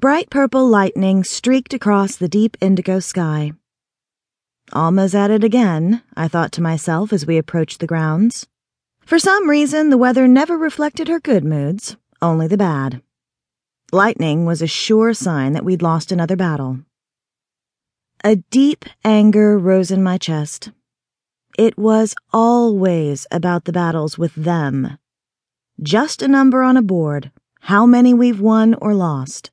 Bright purple lightning streaked across the deep indigo sky. Alma's at it again, I thought to myself as we approached the grounds. For some reason, the weather never reflected her good moods, only the bad. Lightning was a sure sign that we'd lost another battle. A deep anger rose in my chest. It was always about the battles with them. Just a number on a board, how many we've won or lost.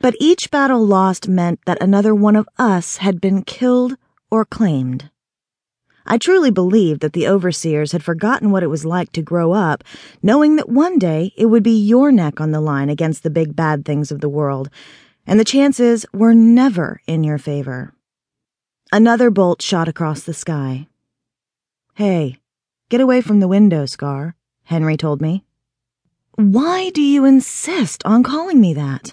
But each battle lost meant that another one of us had been killed or claimed. I truly believed that the overseers had forgotten what it was like to grow up, knowing that one day it would be your neck on the line against the big bad things of the world, and the chances were never in your favor. Another bolt shot across the sky. Hey, get away from the window, Scar, Henri told me. Why do you insist on calling me that?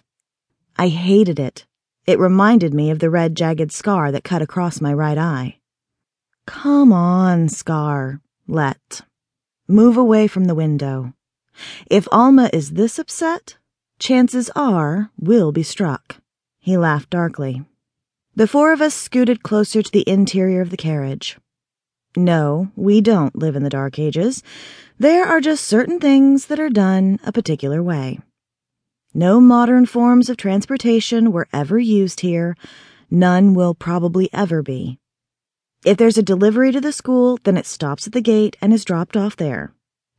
I hated it. It reminded me of the red jagged scar that cut across my right eye. Come on, Scar. Let. Move away from the window. If Alma is this upset, chances are we'll be struck. He laughed darkly. The four of us scooted closer to the interior of the carriage. No, we don't live in the Dark Ages. There are just certain things that are done a particular way. No modern forms of transportation were ever used here. None will probably ever be. If there's a delivery to the school, then it stops at the gate and is dropped off there.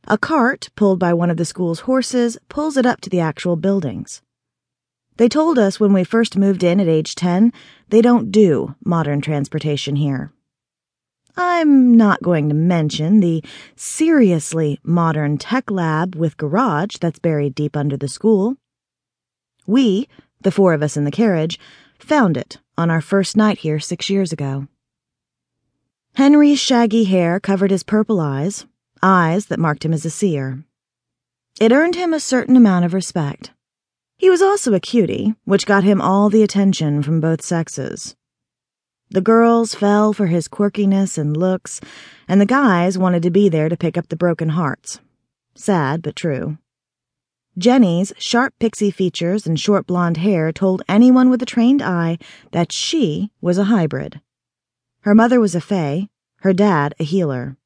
A cart, pulled by one of the school's horses, pulls it up to the actual buildings. They told us when we first moved in at age 10, they don't do modern transportation here. I'm not going to mention the seriously modern tech lab with garage that's buried deep under the school. We, the four of us in the carriage, found it on our first night here six years ago. Henri's shaggy hair covered his purple eyes, eyes that marked him as a seer. It earned him a certain amount of respect. He was also a cutie, which got him all the attention from both sexes. The girls fell for his quirkiness and looks, and the guys wanted to be there to pick up the broken hearts. Sad, but true. Jennie's sharp pixie features and short blonde hair told anyone with a trained eye that she was a hybrid. Her mother was a fae, her dad a healer.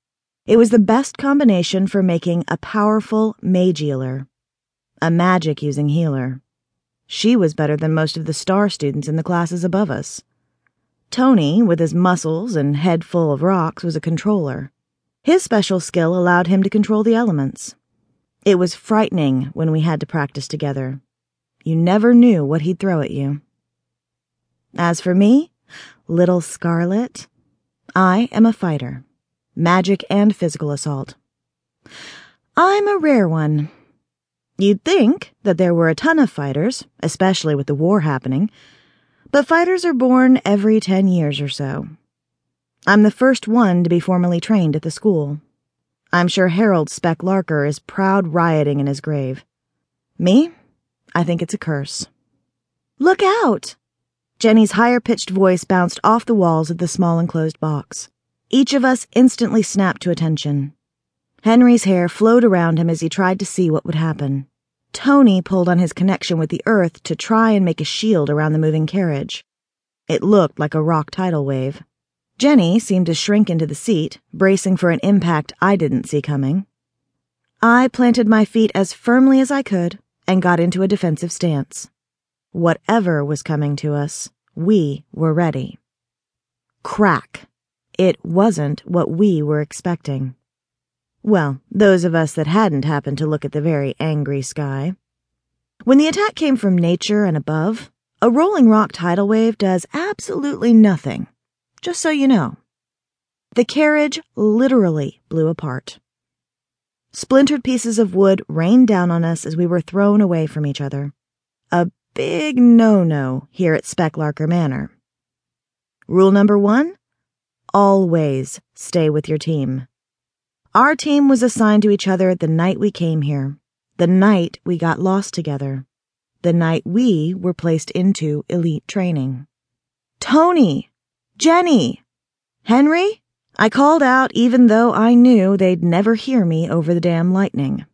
It was the best combination for making a powerful mage healer. A magic using healer. She was better than most of the star students in the classes above us. Tony, with his muscles and head full of rocks, was a controller. His special skill allowed him to control the elements. It was frightening when we had to practice together. You never knew what he'd throw at you. As for me, little Scarlet, I am a fighter, magic and physical assault. I'm a rare one. You'd think that there were a ton of fighters, especially with the war happening, but fighters are born every ten years or so. I'm the first one to be formally trained at the school. I'm sure Harold Speck Larker is proud rioting in his grave. Me? I think it's a curse. Look out! Jennie's higher pitched voice bounced off the walls of the small enclosed box. Each of us instantly snapped to attention. Henri's hair flowed around him as he tried to see what would happen. Tony pulled on his connection with the earth to try and make a shield around the moving carriage. It looked like a rock tidal wave. Jennie seemed to shrink into the seat, bracing for an impact I didn't see coming. I planted my feet as firmly as I could and got into a defensive stance. Whatever was coming to us, we were ready. Crack. It wasn't what we were expecting. Well, those of us that hadn't happened to look at the very angry sky. When the attack came from nature and above, a rolling rock tidal wave does absolutely nothing just so you know. The carriage literally blew apart. Splintered pieces of wood rained down on us as we were thrown away from each other. A big no-no here at Specklarker Manor. Rule number one, always stay with your team. Our team was assigned to each other the night we came here, the night we got lost together, the night we were placed into elite training. Tony! Jennie! Henri? I called out even though I knew they'd never hear me over the damn lightning.